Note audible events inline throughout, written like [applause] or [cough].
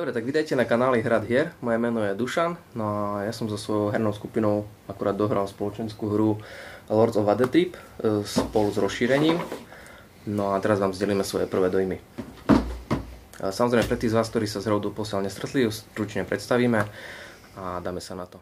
Dobre, tak vidajte na kanáli Hrad hier. Moje meno je Dušan, no a ja som so svojou hernou skupinou akurát dohral spoločenskú hru Lords of Waterdeep e, spolu s rozšírením. No a teraz vám zdelíme svoje prvé dojmy. Samozrejme, pre tých z vás, ktorí sa s hrou doposiaľ nestretli, stručne predstavíme a dáme sa na to.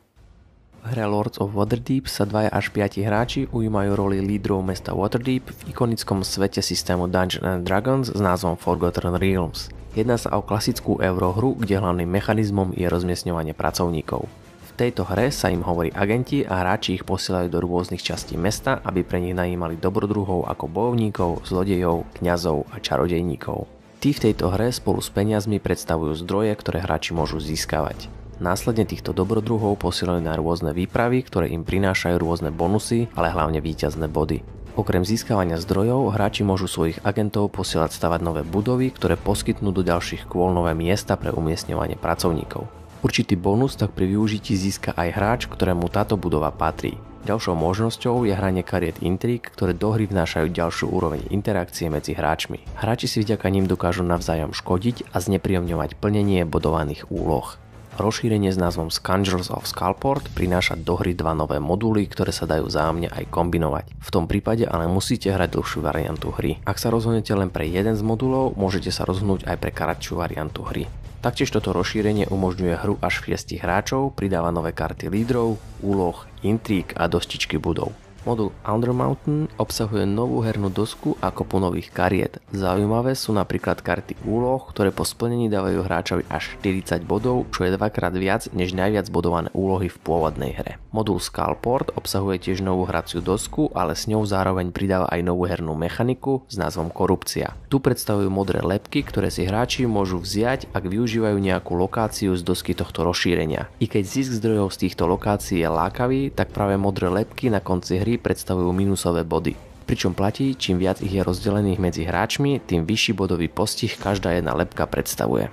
V hre Lords of Waterdeep sa 2 až 5 hráči ujímajú roli lídrov mesta Waterdeep v ikonickom svete systému Dungeons and Dragons s názvom Forgotten Realms. Jedná sa o klasickú eurohru, kde hlavným mechanizmom je rozmiestňovanie pracovníkov. V tejto hre sa im hovorí agenti a hráči ich posielajú do rôznych častí mesta, aby pre nich najímali dobrodruhov ako bojovníkov, zlodejov, kňazov a čarodejníkov. Tí v tejto hre spolu s peniazmi predstavujú zdroje, ktoré hráči môžu získavať. Následne týchto dobrodruhov posielajú na rôzne výpravy, ktoré im prinášajú rôzne bonusy, ale hlavne víťazné body. Okrem získavania zdrojov, hráči môžu svojich agentov posielať stavať nové budovy, ktoré poskytnú do ďalších kôl nové miesta pre umiestňovanie pracovníkov. Určitý bonus tak pri využití získa aj hráč, ktorému táto budova patrí. Ďalšou možnosťou je hranie kariet intrík, ktoré do hry vnášajú ďalšiu úroveň interakcie medzi hráčmi. Hráči si vďaka ním dokážu navzájom škodiť a znepríjemňovať plnenie bodovaných úloh. Rozšírenie s názvom Scungers of Skullport prináša do hry dva nové moduly, ktoré sa dajú zájomne aj kombinovať. V tom prípade ale musíte hrať dlhšiu variantu hry. Ak sa rozhodnete len pre jeden z modulov, môžete sa rozhodnúť aj pre kratšiu variantu hry. Taktiež toto rozšírenie umožňuje hru až 6 hráčov, pridáva nové karty lídrov, úloh, intrík a dostičky budov. Modul Undermountain obsahuje novú hernú dosku a kopu nových kariet. Zaujímavé sú napríklad karty úloh, ktoré po splnení dávajú hráčovi až 40 bodov, čo je dvakrát viac než najviac bodované úlohy v pôvodnej hre. Modul Skullport obsahuje tiež novú hraciu dosku, ale s ňou zároveň pridáva aj novú hernú mechaniku s názvom Korupcia. Tu predstavujú modré lepky, ktoré si hráči môžu vziať, ak využívajú nejakú lokáciu z dosky tohto rozšírenia. I keď zisk zdrojov z týchto lokácií je lákavý, tak práve modré lepky na konci hry predstavujú minusové body. Pričom platí, čím viac ich je rozdelených medzi hráčmi, tým vyšší bodový postih každá jedna lepka predstavuje.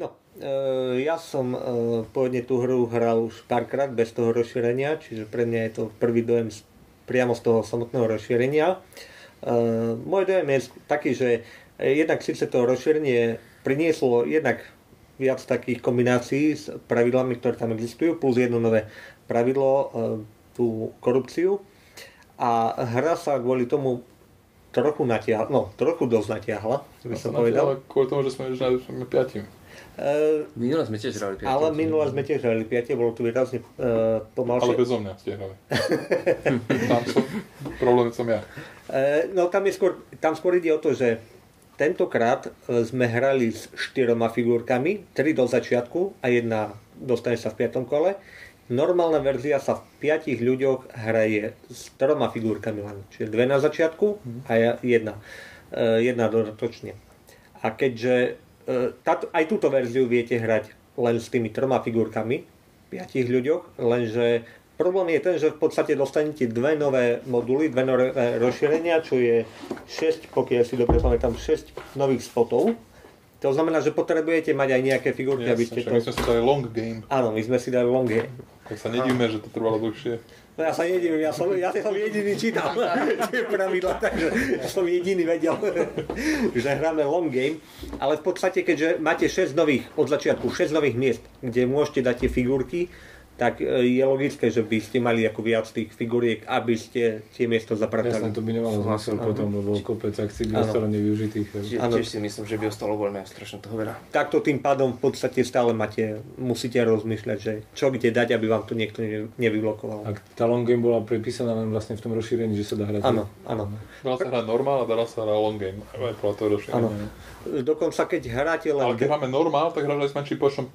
No, e, ja som e, pôvodne tú hru hral už párkrát bez toho rozšírenia, čiže pre mňa je to prvý dojem z, priamo z toho samotného rozšírenia. E, môj dojem je taký, že jednak síce to rozšírenie prinieslo jednak viac takých kombinácií s pravidlami, ktoré tam existujú, plus jedno nové pravidlo, e, tú korupciu a hra sa kvôli tomu trochu natiahla, no trochu dosť natiahla, by som povedal. kvôli tomu, že sme hrali piatimi. Uh, minule sme tiež hrali piatie. Ale minule sme tiež hrali piatie, bolo to výrazne uh, pomalšie. Ale bezo mňa ste hrali. [laughs] tam som, problém som ja. Uh, no tam, je skôr, tam skôr ide o to, že tentokrát sme hrali s štyroma figurkami, tri do začiatku a jedna dostane sa v piatom kole. Normálna verzia sa v piatich ľuďoch hraje s troma figurkami len. Čiže dve na začiatku a jedna. E, jedna dodatočne. A keďže e, táto, aj túto verziu viete hrať len s tými troma figurkami v piatich ľuďoch, lenže problém je ten, že v podstate dostanete dve nové moduly, dve nové rozšírenia, čo je 6, pokiaľ si dobre pamätám, 6 nových spotov to znamená, že potrebujete mať aj nejaké figurky, Jasne, aby ste to... My sme si dali long game. Áno, my sme si dali long game. Tak sa nedíme, že to trvalo dlhšie. No ja sa nedivím, ja som, ja som jediný čítal [laughs] tie pravidla, takže som jediný vedel, [laughs] že hráme long game, ale v podstate, keďže máte 6 nových, od začiatku 6 nových miest, kde môžete dať tie figurky, tak e, je logické, že by ste mali ako viac tých figuriek, aby ste tie miesto zapratali. Jasne, to by nemalo zmysel potom, lebo kopec akcií by ostalo nevyužitých. Tiež si myslím, že by ostalo voľné, strašne toho veľa. Takto tým pádom v podstate stále máte, musíte rozmýšľať, že čo kde dať, aby vám to niekto nevyblokoval. A tá long game bola prepísaná len vlastne v tom rozšírení, že sa dá hrať. Áno, áno. Dala sa hrať normál a dala sa hrať long game, aj podľa toho rozšírenia. Dokonca keď hráte len... Ale keď hráme normál, tak hrali sme či počom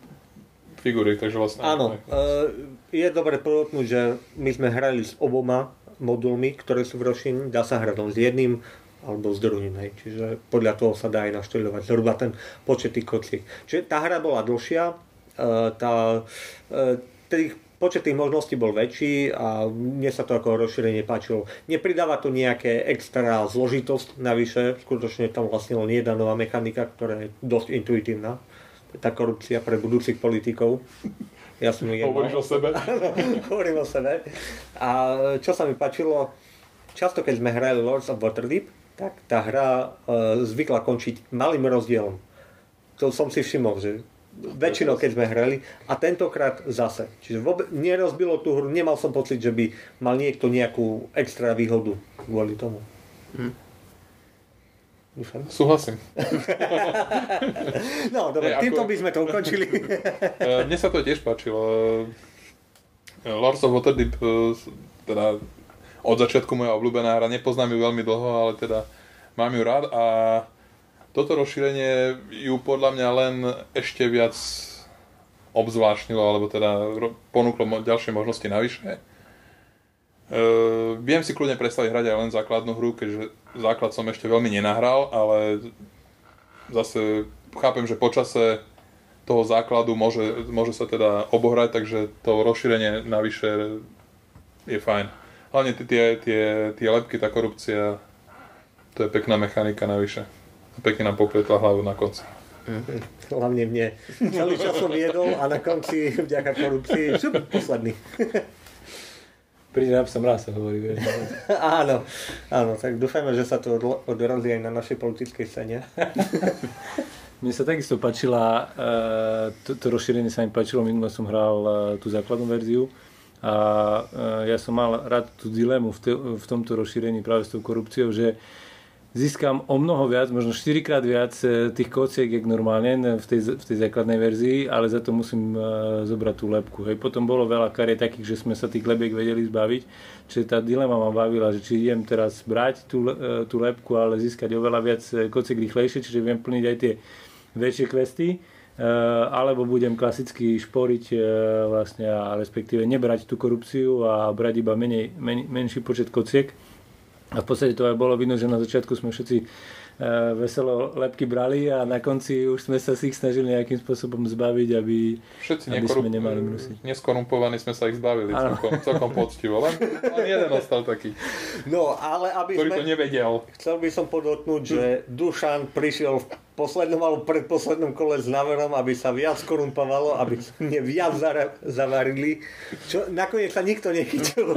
figúry, takže vlastne... Áno, uh, je dobre podotknúť, že my sme hrali s oboma modulmi, ktoré sú v rozšírení, dá sa hrať len s jedným alebo s druhým, hej. čiže podľa toho sa dá aj našteľovať zhruba ten počet tých kociek. Čiže tá hra bola dlhšia, uh, tá, uh, tých počet tých možností bol väčší a mne sa to ako rozšírenie páčilo. Nepridáva to nejaké extra zložitosť navyše, skutočne tam vlastne len jedna nová mechanika, ktorá je dosť intuitívna tá korupcia pre budúcich politikov. Ja som Hovoríš o sebe? [laughs] Hovorím o sebe. A čo sa mi páčilo, často keď sme hrali Lords of Waterdeep, tak tá hra e, zvykla končiť malým rozdielom. To som si všimol, že väčšinou keď sme hrali a tentokrát zase. Čiže vôbec nerozbilo tú hru, nemal som pocit, že by mal niekto nejakú extra výhodu kvôli tomu. Hm. Dúfam. Súhlasím. [laughs] no, dobre, týmto ako... by sme to ukončili. [laughs] E, mne sa to tiež páčilo. E, Lords of Waterdeep, e, teda od začiatku moja obľúbená hra, nepoznám ju veľmi dlho, ale teda mám ju rád a toto rozšírenie ju podľa mňa len ešte viac obzvláštnilo, alebo teda ponúklo ďalšie možnosti navyše. Uh, viem si kľudne predstaviť hrať aj len základnú hru, keďže základ som ešte veľmi nenahral, ale zase chápem, že počase toho základu môže, môže sa teda obohrať, takže to rozšírenie navyše je fajn. Hlavne tie, tie, tie lepky, tá korupcia, to je pekná mechanika navyše. Pekne nám pokvetla hlavu na konci. Hlavne mne. Celý čas som jedol a na konci vďaka korupcii som posledný. [laughs] Príde som raz sa hovorí. Vieš. [laughs] áno, áno, tak dúfajme, že sa to odrazí aj na našej politickej scéne. [laughs] Mne sa takisto páčila, uh, to, to rozšírenie sa mi páčilo, minule som hral uh, tú základnú verziu a uh, ja som mal rád tú dilemu v, te, v tomto rozšírení práve s tou korupciou, že získam o mnoho viac, možno 4 krát viac e, tých kociek, jak normálne v tej, v tej základnej verzii, ale za to musím uh, zobrať tú lepku. Hej. Potom bolo veľa kariet takých, že sme sa tých lebiek vedeli zbaviť, čiže tá dilema ma bavila, že či idem teraz brať tú, uh, tú lepku, ale získať oveľa viac kociek rýchlejšie, čiže viem plniť aj tie väčšie questy, alebo budem klasicky šporiť vlastne a respektíve nebrať tú korupciu a brať iba menej, men, menší počet kociek a v podstate to aj bolo vidno, že na začiatku sme všetci e, veselo lepky brali a na konci už sme sa si ich snažili nejakým spôsobom zbaviť, aby, Všetci aby nekorup... sme nemali mrusiť. Neskorumpovaní sme sa ich zbavili celkom, celkom poctivo, len, len jeden ostal taký. No, ale aby ktorý sme... to nevedel. Chcel by som podotknúť, že Dušan prišiel v poslednom alebo predposlednom kole s návrhom, aby sa viac korumpovalo, aby sme viac zavarili, čo nakoniec sa nikto nechytil.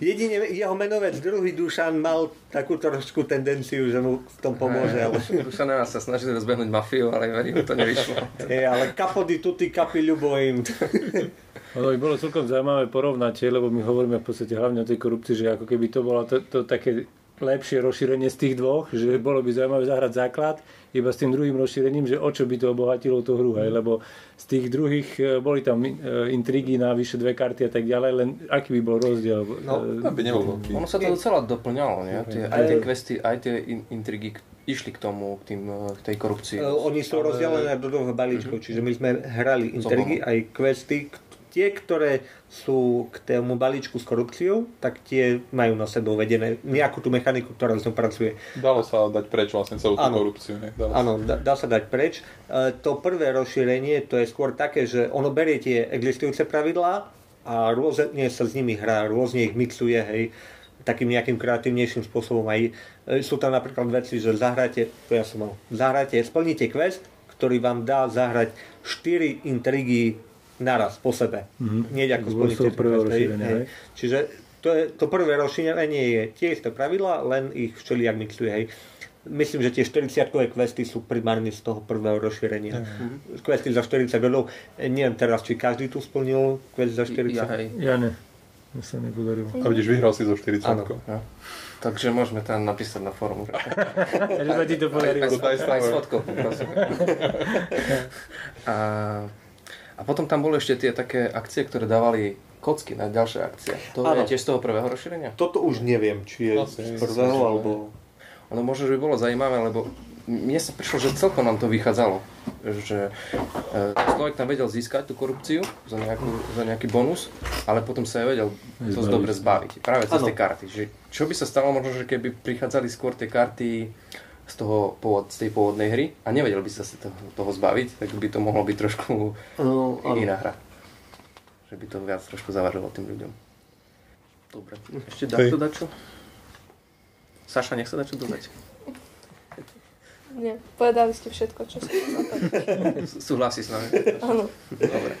Jedine jeho menovec druhý Dušan mal takú trošku tendenciu, že mu v tom pomôže. Ale... Dušan sa snažili rozbehnúť mafiu, ale verím, to nevyšlo. Je, ale kapody tuty kapi ľubojím. Ono by bolo celkom zaujímavé porovnať, lebo my hovoríme v podstate hlavne o tej korupcii, že ako keby to bolo to, to také lepšie rozšírenie z tých dvoch, že bolo by zaujímavé zahrať základ iba s tým druhým rozšírením, že o čo by to obohatilo tú hru, hej, lebo z tých druhých e, boli tam e, intrigy na vyše dve karty a tak ďalej, len aký by bol rozdiel? No, e, by nebol Ono sa to docela doplňalo, nie? Tie, aj tie questy, aj tie intrigy išli k tomu, k, tým, k tej korupcii. Oni sú rozdelené do dvoch balíčkov, mm-hmm. čiže my sme hrali intrigy, aj questy, tie, ktoré sú k tému balíčku s korupciou, tak tie majú na sebe uvedené nejakú tú mechaniku, ktorá s ňou pracuje. Dalo sa dať preč vlastne celú tú ano, korupciu. Ne? Dalo áno, dá, dá sa dať preč. E, to prvé rozšírenie, to je skôr také, že ono berie tie existujúce pravidlá a rôzne sa s nimi hrá, rôzne ich mixuje, hej, takým nejakým kreatívnejším spôsobom aj. E, sú tam napríklad veci, že zahráte, to ja som mal, zahráte, splníte quest, ktorý vám dá zahrať 4 intrigy naraz po sebe. Mm-hmm. Nie ako. Čiže to, je, to prvé rozšírenie je tie isté pravidla, len ich všelijak mixuje. Hej. Myslím, že tie 40-kové questy sú primárne z toho prvého rozšírenia. Mm-hmm. Questy za 40 bodov. Neviem teraz, či každý tu splnil quest za 40. Ja, hej. ja ne. Ja sa nepodarilo. A vidíš, vyhral si zo 40 Áno. Ja. Takže môžeme tam napísať na fórum. [laughs] že sa ti to podarilo. Aj, aj, aj s fotkou, [laughs] A a potom tam boli ešte tie také akcie, ktoré dávali kocky na ďalšie akcie. To ano. je tiež z toho prvého rozšírenia? Toto už neviem, či je Asi, z prvého, alebo... Ono možno, že by bolo zaujímavé, lebo mne sa prišlo, že celkom nám to vychádzalo. Že e, človek tam vedel získať tú korupciu za, nejakú, za nejaký bonus, ale potom sa aj vedel to dobre zbaviť. Práve cez tie karty. Že čo by sa stalo možno, že keby prichádzali skôr tie karty z, toho, z tej pôvodnej hry a nevedel by sa si toho, toho zbaviť, tak by to mohlo byť trošku no, iná hra. Že by to viac trošku zavarilo tým ľuďom. Dobre, ešte dá to dačo? Saša, nech sa dačo dodať. Nie, povedali ste všetko, čo som [laughs] Súhlasí s nami? Áno. Dobre.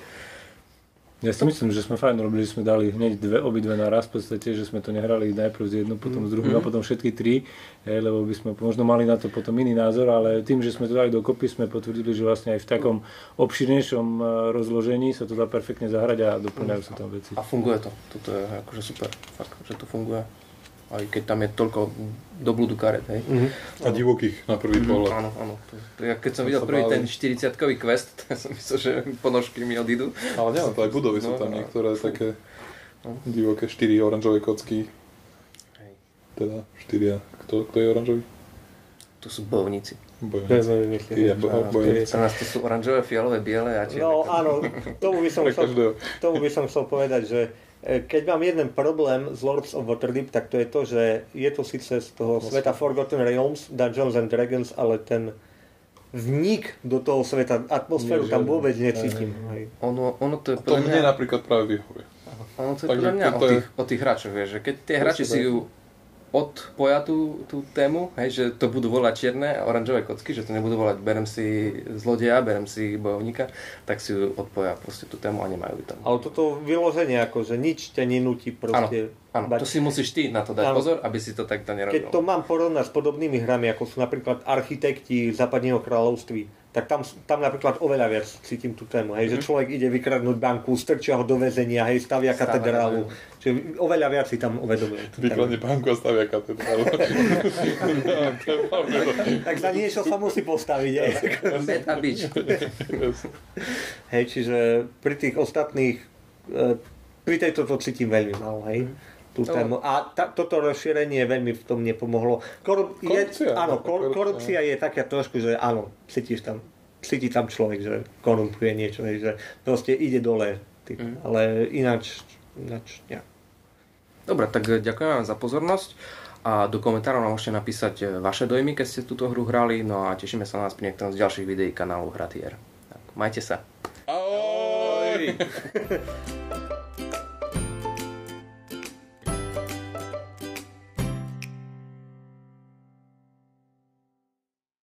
Ja si myslím, že sme fajn robili, že sme dali hneď dve, obidve naraz, v podstate, že sme to nehrali najprv z jednu, potom z druhým mm-hmm. a potom všetky tri, hej, lebo by sme možno mali na to potom iný názor, ale tým, že sme to dali dokopy, sme potvrdili, že vlastne aj v takom obširnejšom e, rozložení sa to dá perfektne zahrať a doplňajú sa tam veci. A funguje to. Toto je akože super, fakt, že to funguje. Aj keď tam je toľko do blúdu karet, hej. Mm-hmm. A divokých na prvý mm-hmm. pohľad. Áno, áno. To, to, ja keď som videl prvý ten 40-kový quest, [laughs] tak som myslel, že ponožky mi odídu. Ale nie, to aj budovy sú tam niektoré fú. také no. divoké, 4 oranžové kocky. Hej. Teda 4 kto, kto je oranžový? To sú bojovníci. Bojovníci. Ja, bo, bojovníci. Pre nás to sú oranžové, fialové, biele a. No áno, tomu by som, chcel, tomu by som chcel povedať, že keď mám jeden problém s Lords of Waterdeep, tak to je to, že je to síce z toho sveta Forgotten Realms, Dungeons and Dragons, ale ten vnik do toho sveta, atmosféru tam vôbec necítim. Ono, ono to je to mne napríklad práve vyhovuje. Ono to je podľa mňa o tých, o tých hráčoch, vieš, že keď tie hráči si ju odpoja tú, tú tému, hej, že to budú volať čierne a oranžové kocky, že to nebudú volať berem si zlodeja, berem si bojovníka, tak si odpoja proste tú tému a nemajú ju tam. Ale toto vyloženie, ako, že nič ťa nenúti proste... Áno, to si musíš ty na to dať ano. pozor, aby si to takto nerobil. Keď to mám porovnať s podobnými hrami, ako sú napríklad architekti západného kráľovství, tak tam, tam napríklad oveľa viac cítim tú tému, hej, mm-hmm. že mhm. človek ide vykradnúť banku, strčia ho do väzenia, hej, stavia katedrálu, čiže oveľa viac si tam uvedomuje. Vykradne banku a stavia katedrálu. [laughs] tak za niečo sa musí postaviť, hej. Meta bič. hej, čiže pri tých ostatných, e, pri tejto to cítim veľmi malo, hej tú no. tému. A ta, toto rozšírenie veľmi v tom nepomohlo. Korup- korupcia. Je, áno, kor- korupcia je taká trošku, že áno, cítiš tam, cíti tam človek, že korumpuje niečo, že proste ide dole. Typ, mm. Ale ináč, ináč, ja. Dobre, tak ďakujem vám za pozornosť a do komentárov nám môžete napísať e, vaše dojmy, keď ste túto hru hrali, no a tešíme sa na nás pri niektorom z ďalších videí kanálu Hratier. Tak, majte sa. Ahoj! [laughs]